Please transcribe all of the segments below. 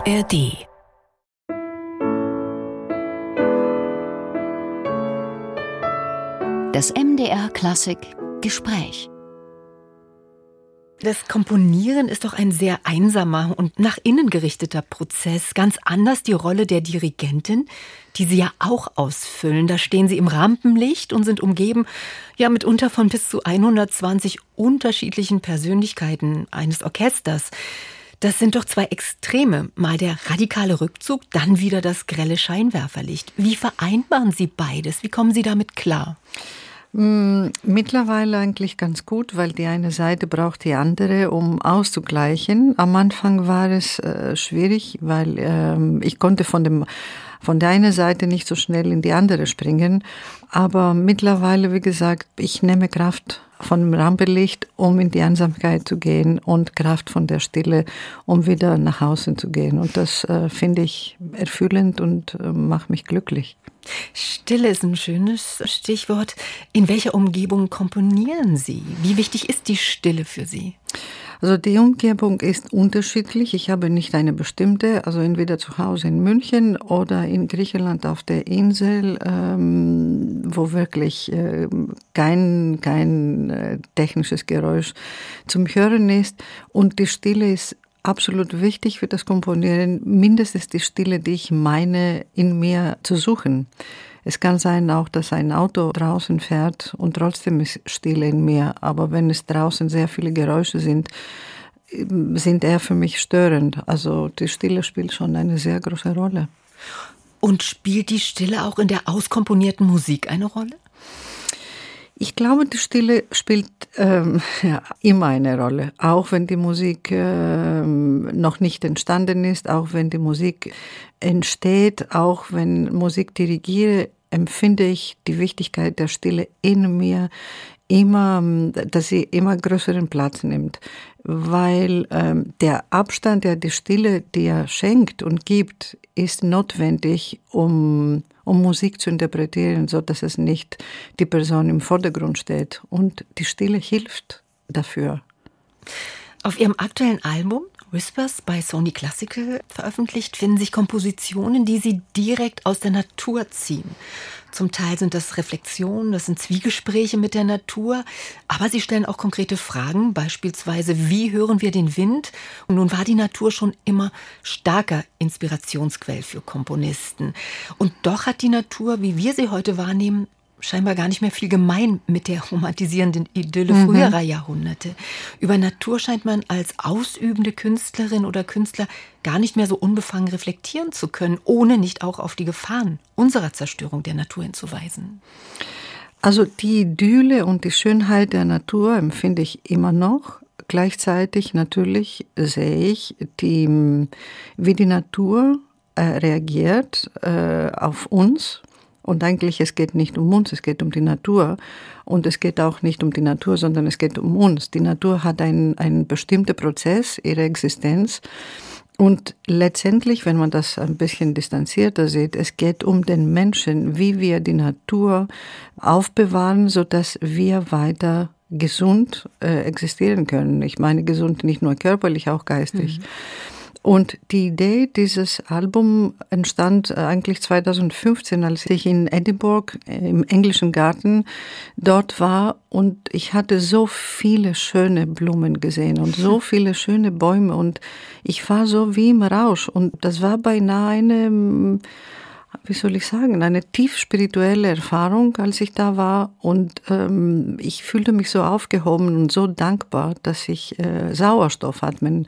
ARD Das MDR Klassik Gespräch das Komponieren ist doch ein sehr einsamer und nach innen gerichteter Prozess. Ganz anders die Rolle der Dirigentin, die Sie ja auch ausfüllen. Da stehen Sie im Rampenlicht und sind umgeben, ja, mitunter von bis zu 120 unterschiedlichen Persönlichkeiten eines Orchesters. Das sind doch zwei Extreme. Mal der radikale Rückzug, dann wieder das grelle Scheinwerferlicht. Wie vereinbaren Sie beides? Wie kommen Sie damit klar? Mm, mittlerweile eigentlich ganz gut, weil die eine Seite braucht die andere, um auszugleichen. Am Anfang war es äh, schwierig, weil ähm, ich konnte von dem von der einen Seite nicht so schnell in die andere springen. Aber mittlerweile, wie gesagt, ich nehme Kraft von dem Rampenlicht, um in die Einsamkeit zu gehen und Kraft von der Stille, um wieder nach Hause zu gehen. Und das äh, finde ich erfüllend und äh, macht mich glücklich. Stille ist ein schönes Stichwort. In welcher Umgebung komponieren Sie? Wie wichtig ist die Stille für Sie? Also die Umgebung ist unterschiedlich. Ich habe nicht eine bestimmte, also entweder zu Hause in München oder in Griechenland auf der Insel, ähm, wo wirklich äh, kein, kein äh, technisches Geräusch zum Hören ist. Und die Stille ist absolut wichtig für das Komponieren, mindestens die Stille, die ich meine, in mir zu suchen. Es kann sein auch, dass ein Auto draußen fährt und trotzdem ist Stille in mir. Aber wenn es draußen sehr viele Geräusche sind, sind eher für mich störend. Also die Stille spielt schon eine sehr große Rolle. Und spielt die Stille auch in der auskomponierten Musik eine Rolle? Ich glaube, die Stille spielt ähm, ja, immer eine Rolle, auch wenn die Musik ähm, noch nicht entstanden ist, auch wenn die Musik entsteht, auch wenn Musik dirigiere, empfinde ich die Wichtigkeit der Stille in mir immer, dass sie immer größeren Platz nimmt, weil ähm, der Abstand, der die Stille dir schenkt und gibt, ist notwendig, um um Musik zu interpretieren, so dass es nicht die Person im Vordergrund steht. Und die Stille hilft dafür. Auf Ihrem aktuellen Album Whispers bei Sony Classical veröffentlicht, finden sich Kompositionen, die Sie direkt aus der Natur ziehen. Zum Teil sind das Reflexionen, das sind Zwiegespräche mit der Natur, aber sie stellen auch konkrete Fragen, beispielsweise, wie hören wir den Wind? Und nun war die Natur schon immer starker Inspirationsquell für Komponisten. Und doch hat die Natur, wie wir sie heute wahrnehmen, scheinbar gar nicht mehr viel gemein mit der romantisierenden Idylle mhm. früherer Jahrhunderte. Über Natur scheint man als ausübende Künstlerin oder Künstler gar nicht mehr so unbefangen reflektieren zu können, ohne nicht auch auf die Gefahren unserer Zerstörung der Natur hinzuweisen. Also die Idylle und die Schönheit der Natur empfinde ich immer noch. Gleichzeitig natürlich sehe ich, die, wie die Natur äh, reagiert äh, auf uns und eigentlich, es geht nicht um uns, es geht um die Natur. Und es geht auch nicht um die Natur, sondern es geht um uns. Die Natur hat einen, einen bestimmten Prozess, ihre Existenz. Und letztendlich, wenn man das ein bisschen distanzierter sieht, es geht um den Menschen, wie wir die Natur aufbewahren, so dass wir weiter gesund äh, existieren können. Ich meine gesund nicht nur körperlich, auch geistig. Mhm. Und die Idee dieses Albums entstand äh, eigentlich 2015, als ich in Edinburgh äh, im englischen Garten dort war. Und ich hatte so viele schöne Blumen gesehen und so viele schöne Bäume. Und ich war so wie im Rausch. Und das war beinahe eine, wie soll ich sagen, eine tief spirituelle Erfahrung, als ich da war. Und ähm, ich fühlte mich so aufgehoben und so dankbar, dass ich äh, Sauerstoff atmen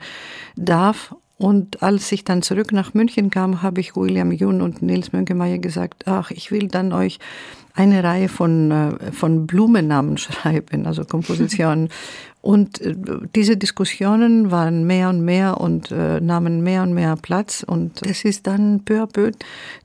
darf und als ich dann zurück nach München kam, habe ich William Jun und Nils Mönkemeyer gesagt, ach, ich will dann euch eine Reihe von, äh, von Blumennamen schreiben, also Kompositionen. Und äh, diese Diskussionen waren mehr und mehr und äh, nahmen mehr und mehr Platz. Und es ist dann peu à peu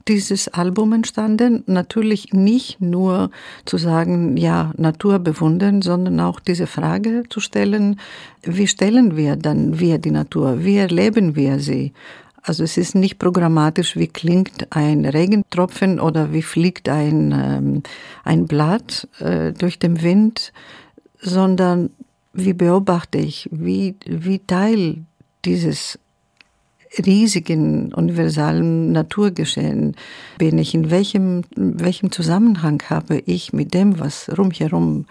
dieses Album entstanden. Natürlich nicht nur zu sagen, ja, Natur bewundern, sondern auch diese Frage zu stellen, wie stellen wir dann wir die Natur? Wie erleben wir sie? Also es ist nicht programmatisch, wie klingt ein Regentropfen oder wie fliegt ein, ähm, ein Blatt äh, durch den Wind, sondern wie beobachte ich, wie, wie Teil dieses riesigen universalen Naturgeschehen bin ich, in welchem, welchem Zusammenhang habe ich mit dem, was rumherum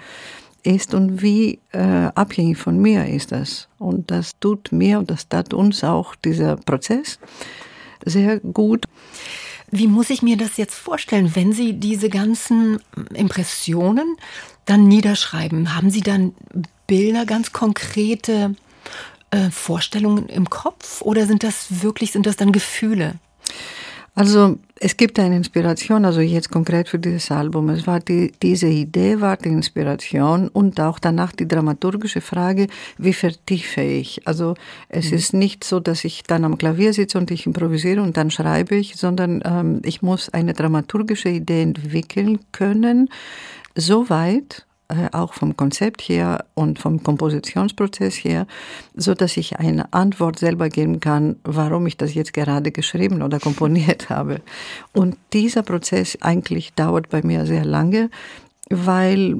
ist und wie äh, abhängig von mir ist das. Und das tut mir und das tat uns auch dieser Prozess sehr gut. Wie muss ich mir das jetzt vorstellen, wenn Sie diese ganzen Impressionen dann niederschreiben? Haben Sie dann Bilder, ganz konkrete äh, Vorstellungen im Kopf oder sind das wirklich, sind das dann Gefühle? Also es gibt eine Inspiration, also jetzt konkret für dieses Album. Es war die, diese Idee war die Inspiration und auch danach die dramaturgische Frage, wie vertiefe ich? Also es mhm. ist nicht so, dass ich dann am Klavier sitze und ich improvisiere und dann schreibe ich, sondern ähm, ich muss eine dramaturgische Idee entwickeln können, so weit, äh, auch vom Konzept her und vom Kompositionsprozess her, so dass ich eine Antwort selber geben kann, warum ich das jetzt gerade geschrieben oder komponiert habe. Und dieser Prozess eigentlich dauert bei mir sehr lange weil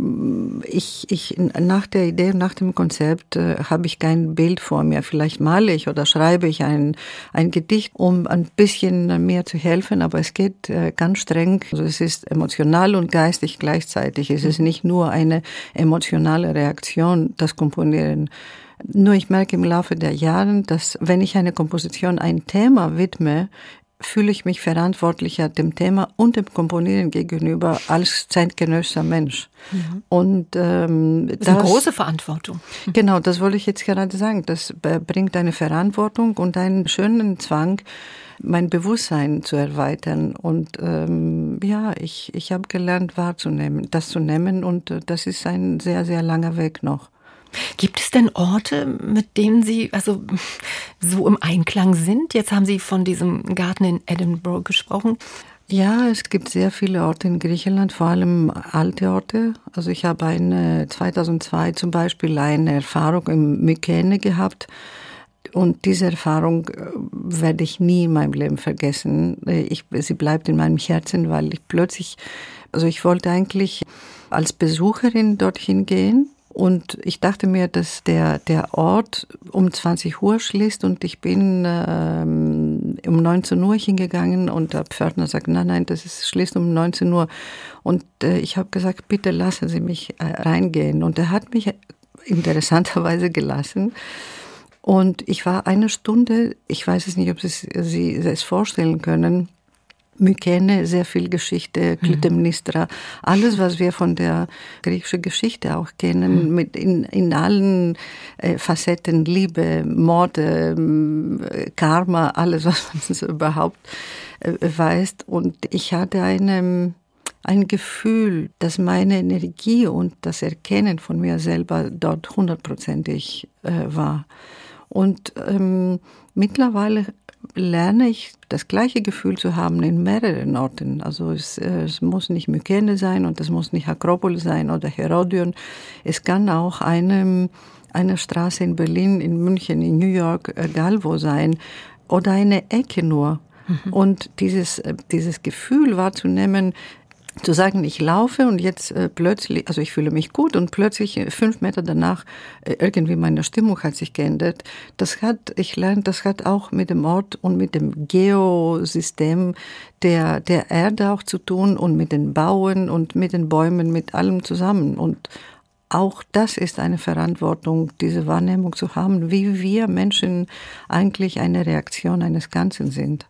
ich, ich nach der Idee, nach dem Konzept äh, habe ich kein Bild vor mir. Vielleicht male ich oder schreibe ich ein, ein Gedicht, um ein bisschen mehr zu helfen, aber es geht äh, ganz streng. Also es ist emotional und geistig gleichzeitig. Es ist nicht nur eine emotionale Reaktion, das Komponieren. Nur ich merke im Laufe der Jahre, dass wenn ich eine Komposition ein Thema widme, fühle ich mich verantwortlicher dem Thema und dem Komponieren gegenüber als zeitgenössischer Mensch. Mhm. Und ähm, das ist eine große Verantwortung. Genau, das wollte ich jetzt gerade sagen. Das bringt eine Verantwortung und einen schönen Zwang, mein Bewusstsein zu erweitern. Und ähm, ja, ich, ich habe gelernt wahrzunehmen, das zu nehmen und äh, das ist ein sehr, sehr langer Weg noch. Gibt es denn Orte, mit denen Sie also so im Einklang sind? Jetzt haben Sie von diesem Garten in Edinburgh gesprochen. Ja, es gibt sehr viele Orte in Griechenland, vor allem alte Orte. Also ich habe eine 2002 zum Beispiel eine Erfahrung im Mykene gehabt. Und diese Erfahrung äh, werde ich nie in meinem Leben vergessen. Ich, sie bleibt in meinem Herzen, weil ich plötzlich, also ich wollte eigentlich als Besucherin dorthin gehen und ich dachte mir, dass der, der Ort um 20 Uhr schließt und ich bin ähm, um 19 Uhr hingegangen und der Pförtner sagt, nein, nein, das ist, schließt um 19 Uhr. Und äh, ich habe gesagt, bitte lassen Sie mich äh, reingehen. Und er hat mich interessanterweise gelassen. Und ich war eine Stunde, ich weiß es nicht, ob Sie, Sie es vorstellen können, Mykene, sehr viel Geschichte, Clytemnestra, mhm. alles, was wir von der griechischen Geschichte auch kennen, mhm. mit in, in allen äh, Facetten, Liebe, Morde, äh, Karma, alles, was man so überhaupt äh, weiß. Und ich hatte eine, ein Gefühl, dass meine Energie und das Erkennen von mir selber dort hundertprozentig äh, war. Und ähm, mittlerweile lerne ich das gleiche Gefühl zu haben in mehreren Orten. Also es, äh, es muss nicht Mykene sein und es muss nicht Akropolis sein oder Herodion. Es kann auch eine, eine Straße in Berlin, in München, in New York, egal wo sein oder eine Ecke nur. Mhm. Und dieses, äh, dieses Gefühl wahrzunehmen, zu sagen, ich laufe und jetzt äh, plötzlich, also ich fühle mich gut und plötzlich äh, fünf Meter danach äh, irgendwie meine Stimmung hat sich geändert. Das hat, ich lerne, das hat auch mit dem Ort und mit dem Geosystem der, der Erde auch zu tun und mit den Bauen und mit den Bäumen, mit allem zusammen. Und auch das ist eine Verantwortung, diese Wahrnehmung zu haben, wie wir Menschen eigentlich eine Reaktion eines Ganzen sind.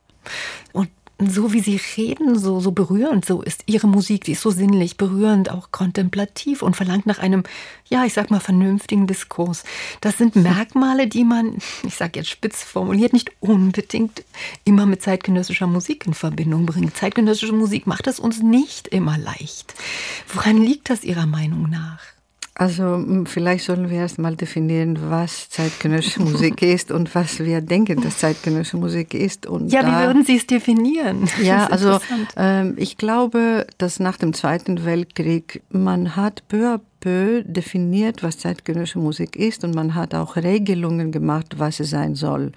Und so wie sie reden, so, so berührend, so ist ihre Musik, die ist so sinnlich, berührend, auch kontemplativ und verlangt nach einem, ja, ich sag mal, vernünftigen Diskurs. Das sind Merkmale, die man, ich sag jetzt spitz formuliert, nicht unbedingt immer mit zeitgenössischer Musik in Verbindung bringt. Zeitgenössische Musik macht es uns nicht immer leicht. Woran liegt das Ihrer Meinung nach? Also vielleicht sollen wir erst mal definieren, was zeitgenössische Musik ist und was wir denken, dass zeitgenössische Musik ist. Und ja, da, wie würden Sie es definieren? Ja, also ähm, ich glaube, dass nach dem Zweiten Weltkrieg man hat peu à peu definiert, was zeitgenössische Musik ist und man hat auch Regelungen gemacht, was es sein soll.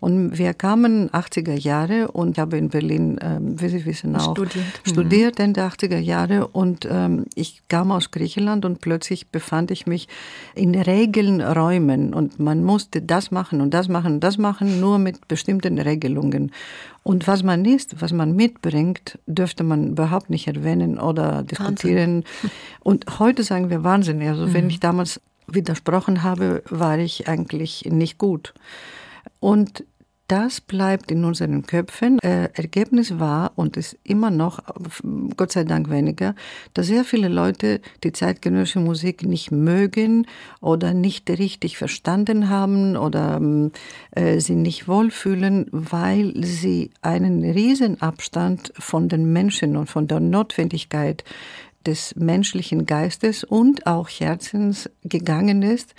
Und wir kamen 80er Jahre und ich habe in Berlin, ähm, wie Sie wissen auch, studiert, studiert mhm. Ende 80er Jahre und ähm, ich kam aus Griechenland und plötzlich befand ich mich in Regeln Räumen und man musste das machen und das machen und das machen, nur mit bestimmten Regelungen. Und was man ist, was man mitbringt, dürfte man überhaupt nicht erwähnen oder diskutieren. Wahnsinn. Und heute sagen wir Wahnsinn. Also mhm. wenn ich damals widersprochen habe, war ich eigentlich nicht gut. Und das bleibt in unseren Köpfen. Äh, Ergebnis war und ist immer noch, Gott sei Dank weniger, dass sehr viele Leute die zeitgenössische Musik nicht mögen oder nicht richtig verstanden haben oder äh, sie nicht wohlfühlen, weil sie einen riesen Abstand von den Menschen und von der Notwendigkeit des menschlichen Geistes und auch Herzens gegangen ist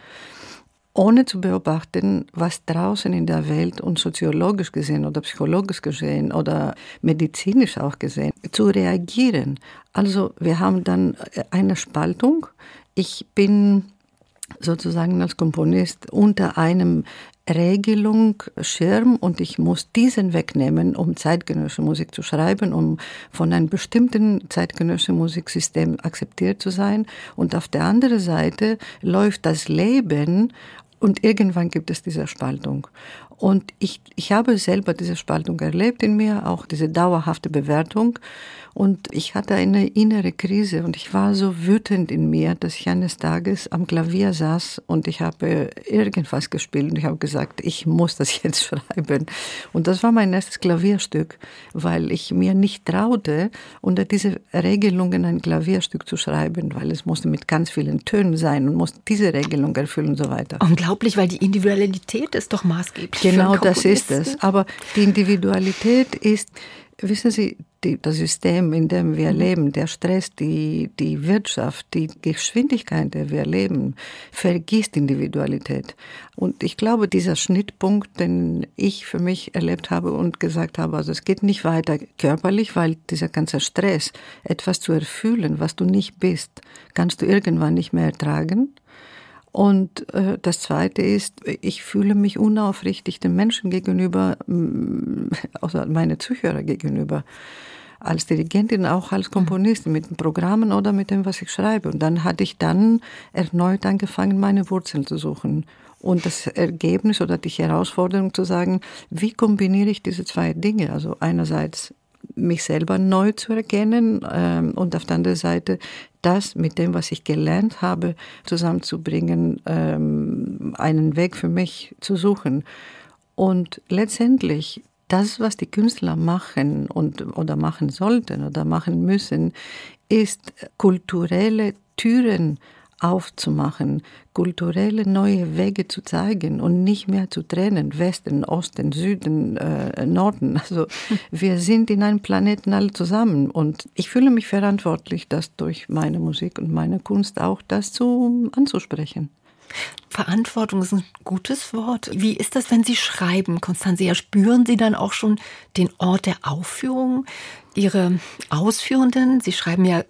ohne zu beobachten, was draußen in der Welt und soziologisch gesehen oder psychologisch gesehen oder medizinisch auch gesehen, zu reagieren. Also wir haben dann eine Spaltung. Ich bin sozusagen als Komponist unter einem Regelung, Schirm und ich muss diesen wegnehmen, um zeitgenössische Musik zu schreiben, um von einem bestimmten zeitgenössischen Musiksystem akzeptiert zu sein. Und auf der anderen Seite läuft das Leben und irgendwann gibt es diese Spaltung. Und ich, ich habe selber diese Spaltung erlebt in mir, auch diese dauerhafte Bewertung. Und ich hatte eine innere Krise und ich war so wütend in mir, dass ich eines Tages am Klavier saß und ich habe irgendwas gespielt und ich habe gesagt, ich muss das jetzt schreiben. Und das war mein erstes Klavierstück, weil ich mir nicht traute, unter diese Regelungen ein Klavierstück zu schreiben, weil es musste mit ganz vielen Tönen sein und musste diese Regelung erfüllen und so weiter. Unglaublich, weil die Individualität ist doch maßgeblich. Genau das ist es. Aber die Individualität ist, wissen Sie, die, das System, in dem wir mhm. leben, der Stress, die, die Wirtschaft, die Geschwindigkeit, in der wir leben, vergisst Individualität. Und ich glaube, dieser Schnittpunkt, den ich für mich erlebt habe und gesagt habe, also es geht nicht weiter körperlich, weil dieser ganze Stress, etwas zu erfüllen, was du nicht bist, kannst du irgendwann nicht mehr ertragen. Und äh, das Zweite ist, ich fühle mich unaufrichtig den Menschen gegenüber, also meine Zuhörer gegenüber, als Dirigentin, auch als Komponistin, mit den Programmen oder mit dem, was ich schreibe. Und dann hatte ich dann erneut angefangen, meine Wurzeln zu suchen. Und das Ergebnis oder die Herausforderung zu sagen, wie kombiniere ich diese zwei Dinge? Also einerseits mich selber neu zu erkennen ähm, und auf der anderen Seite das mit dem, was ich gelernt habe, zusammenzubringen, ähm, einen Weg für mich zu suchen. Und letztendlich das, was die Künstler machen und, oder machen sollten oder machen müssen, ist kulturelle Türen aufzumachen, kulturelle neue Wege zu zeigen und nicht mehr zu trennen, Westen, Osten, Süden, äh, Norden. Also wir sind in einem Planeten alle zusammen und ich fühle mich verantwortlich, das durch meine Musik und meine Kunst auch das zu anzusprechen. Verantwortung ist ein gutes Wort. Wie ist das, wenn Sie schreiben, Konstanzia? Spüren Sie dann auch schon den Ort der Aufführung? Ihre Ausführenden, Sie schreiben ja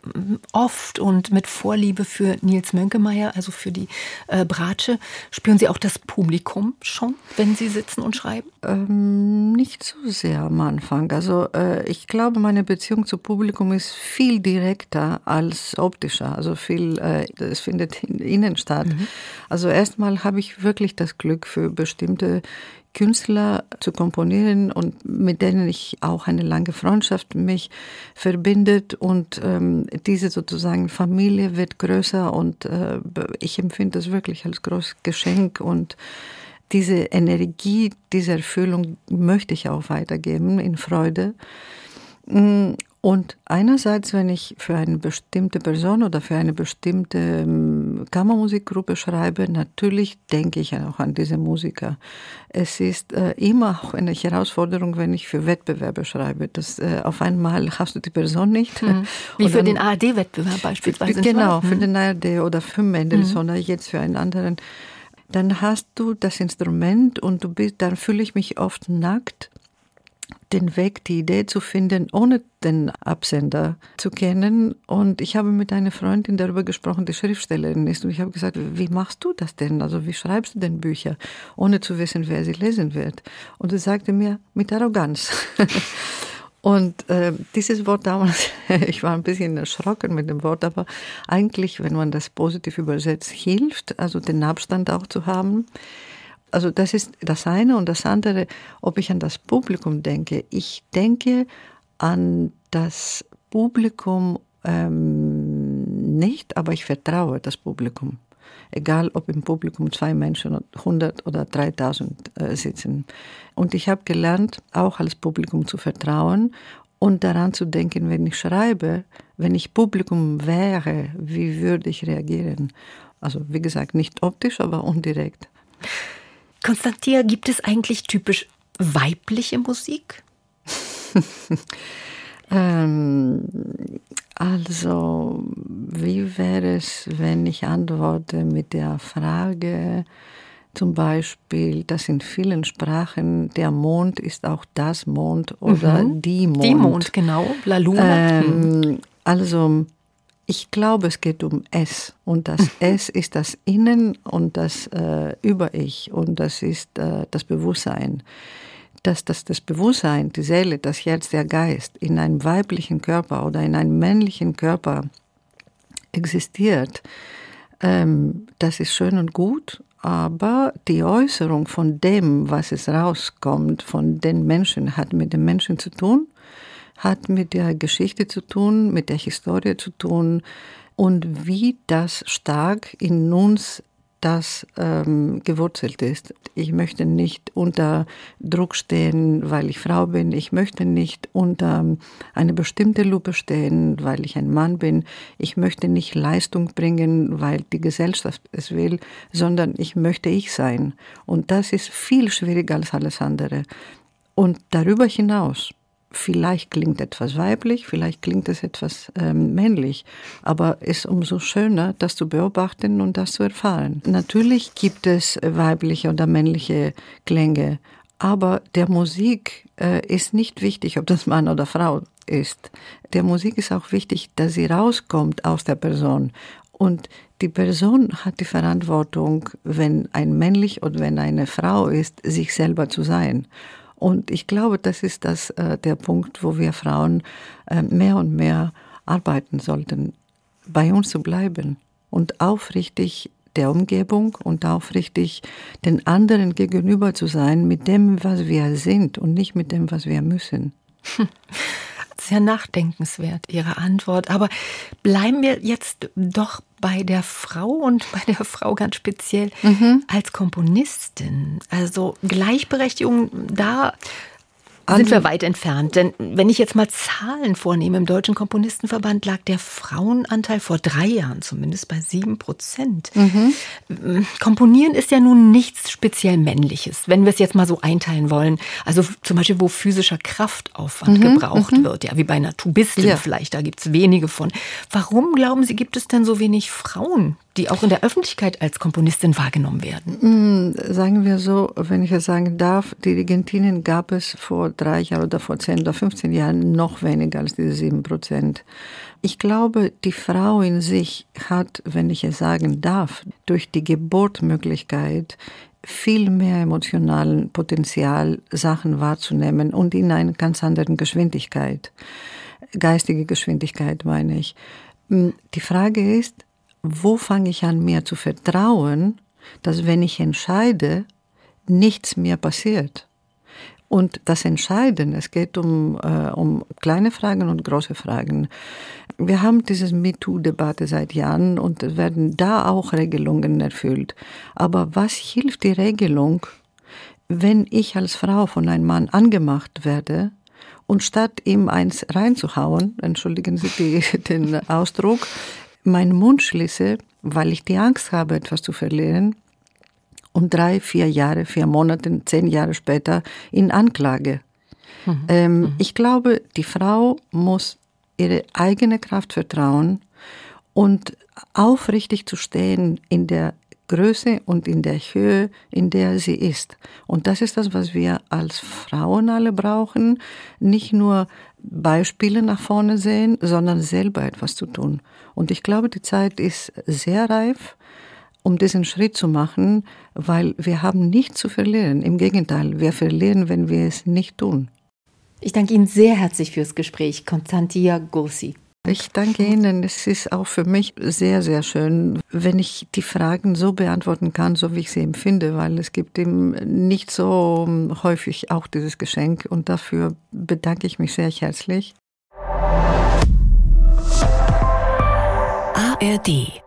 oft und mit Vorliebe für Nils Mönkemeyer, also für die äh, Bratsche. Spüren Sie auch das Publikum schon, wenn Sie sitzen und schreiben? Ähm, nicht so sehr am Anfang. Also äh, ich glaube, meine Beziehung zum Publikum ist viel direkter als optischer. Also viel, äh, es findet in innen statt. Mhm. Also erstmal habe ich wirklich das Glück für bestimmte Künstler zu komponieren und mit denen ich auch eine lange Freundschaft mich verbindet und ähm, diese sozusagen Familie wird größer und äh, ich empfinde das wirklich als großes Geschenk und diese Energie, diese Erfüllung möchte ich auch weitergeben in Freude. Und einerseits, wenn ich für eine bestimmte Person oder für eine bestimmte ähm, Kammermusikgruppe schreibe, natürlich denke ich auch an diese Musiker. Es ist äh, immer auch eine Herausforderung, wenn ich für Wettbewerbe schreibe. Das, äh, auf einmal hast du die Person nicht. Mhm. Wie für den ARD-Wettbewerb beispielsweise. Genau, für mhm. den ARD oder für Mendelssohn mhm. oder jetzt für einen anderen. Dann hast du das Instrument und du bist, dann fühle ich mich oft nackt den Weg, die Idee zu finden, ohne den Absender zu kennen. Und ich habe mit einer Freundin darüber gesprochen, die Schriftstellerin ist. Und ich habe gesagt, wie machst du das denn? Also wie schreibst du denn Bücher, ohne zu wissen, wer sie lesen wird? Und sie sagte mir, mit Arroganz. Und äh, dieses Wort damals, ich war ein bisschen erschrocken mit dem Wort, aber eigentlich, wenn man das positiv übersetzt, hilft, also den Abstand auch zu haben. Also das ist das eine und das andere, ob ich an das Publikum denke. Ich denke an das Publikum ähm, nicht, aber ich vertraue das Publikum. Egal, ob im Publikum zwei Menschen, 100 oder 3000 äh, sitzen. Und ich habe gelernt, auch als Publikum zu vertrauen und daran zu denken, wenn ich schreibe, wenn ich Publikum wäre, wie würde ich reagieren? Also wie gesagt, nicht optisch, aber indirekt. Konstantia, gibt es eigentlich typisch weibliche Musik? ähm, also, wie wäre es, wenn ich antworte mit der Frage, zum Beispiel, dass in vielen Sprachen der Mond ist auch das Mond oder mhm. die Mond. Die Mond, genau. La Luna. Ähm, also, ich glaube, es geht um Es. Und das Es ist das Innen und das äh, Über-Ich. Und das ist äh, das Bewusstsein. Dass das, das Bewusstsein, die Seele, das Herz, der Geist in einem weiblichen Körper oder in einem männlichen Körper existiert, ähm, das ist schön und gut. Aber die Äußerung von dem, was es rauskommt, von den Menschen, hat mit dem Menschen zu tun hat mit der Geschichte zu tun, mit der Historie zu tun und wie das stark in uns das ähm, gewurzelt ist. Ich möchte nicht unter Druck stehen, weil ich Frau bin. Ich möchte nicht unter eine bestimmte Lupe stehen, weil ich ein Mann bin. Ich möchte nicht Leistung bringen, weil die Gesellschaft es will, sondern ich möchte ich sein. Und das ist viel schwieriger als alles andere. Und darüber hinaus Vielleicht klingt etwas weiblich, vielleicht klingt es etwas ähm, männlich, aber ist umso schöner, das zu beobachten und das zu erfahren. Natürlich gibt es weibliche oder männliche Klänge, aber der Musik äh, ist nicht wichtig, ob das Mann oder Frau ist. Der Musik ist auch wichtig, dass sie rauskommt aus der Person. Und die Person hat die Verantwortung, wenn ein männlich oder wenn eine Frau ist, sich selber zu sein. Und ich glaube, das ist das, äh, der Punkt, wo wir Frauen äh, mehr und mehr arbeiten sollten, bei uns zu bleiben und aufrichtig der Umgebung und aufrichtig den anderen gegenüber zu sein mit dem, was wir sind und nicht mit dem, was wir müssen. Sehr nachdenkenswert, Ihre Antwort. Aber bleiben wir jetzt doch bei der Frau und bei der Frau ganz speziell mhm. als Komponistin. Also Gleichberechtigung, da sind wir weit entfernt. Denn wenn ich jetzt mal Zahlen vornehme, im Deutschen Komponistenverband lag der Frauenanteil vor drei Jahren zumindest bei sieben Prozent. Mhm. Komponieren ist ja nun nichts speziell Männliches, wenn wir es jetzt mal so einteilen wollen. Also zum Beispiel, wo physischer Kraftaufwand mhm. gebraucht mhm. wird, ja, wie bei einer Tubistin ja. vielleicht, da gibt es wenige von. Warum glauben Sie, gibt es denn so wenig Frauen, die auch in der Öffentlichkeit als Komponistin wahrgenommen werden? Mm, sagen wir so, wenn ich es sagen darf, Dirigentinnen gab es vor drei Jahren oder vor zehn oder 15 Jahren noch weniger als diese sieben Prozent. Ich glaube, die Frau in sich hat, wenn ich es sagen darf, durch die Geburtmöglichkeit viel mehr emotionalen Potenzial, Sachen wahrzunehmen und in einer ganz anderen Geschwindigkeit. Geistige Geschwindigkeit meine ich. Mm, die Frage ist, wo fange ich an, mir zu vertrauen, dass wenn ich entscheide, nichts mehr passiert. Und das Entscheiden, es geht um, äh, um kleine Fragen und große Fragen. Wir haben diese MeToo-Debatte seit Jahren und es werden da auch Regelungen erfüllt. Aber was hilft die Regelung, wenn ich als Frau von einem Mann angemacht werde und statt ihm eins reinzuhauen, entschuldigen Sie die, den Ausdruck, meinen Mund schließe, weil ich die Angst habe, etwas zu verlieren, und drei, vier Jahre, vier Monate, zehn Jahre später in Anklage. Mhm. Ähm, mhm. Ich glaube, die Frau muss ihre eigene Kraft vertrauen und aufrichtig zu stehen in der Größe und in der Höhe, in der sie ist. Und das ist das, was wir als Frauen alle brauchen. Nicht nur Beispiele nach vorne sehen, sondern selber etwas zu tun. Und ich glaube, die Zeit ist sehr reif, um diesen Schritt zu machen, weil wir haben nichts zu verlieren. Im Gegenteil, wir verlieren, wenn wir es nicht tun. Ich danke Ihnen sehr herzlich fürs Gespräch, Konstantia Gossi. Ich danke Ihnen. Es ist auch für mich sehr, sehr schön, wenn ich die Fragen so beantworten kann, so wie ich sie empfinde, weil es gibt ihm nicht so häufig auch dieses Geschenk und dafür bedanke ich mich sehr herzlich. ARD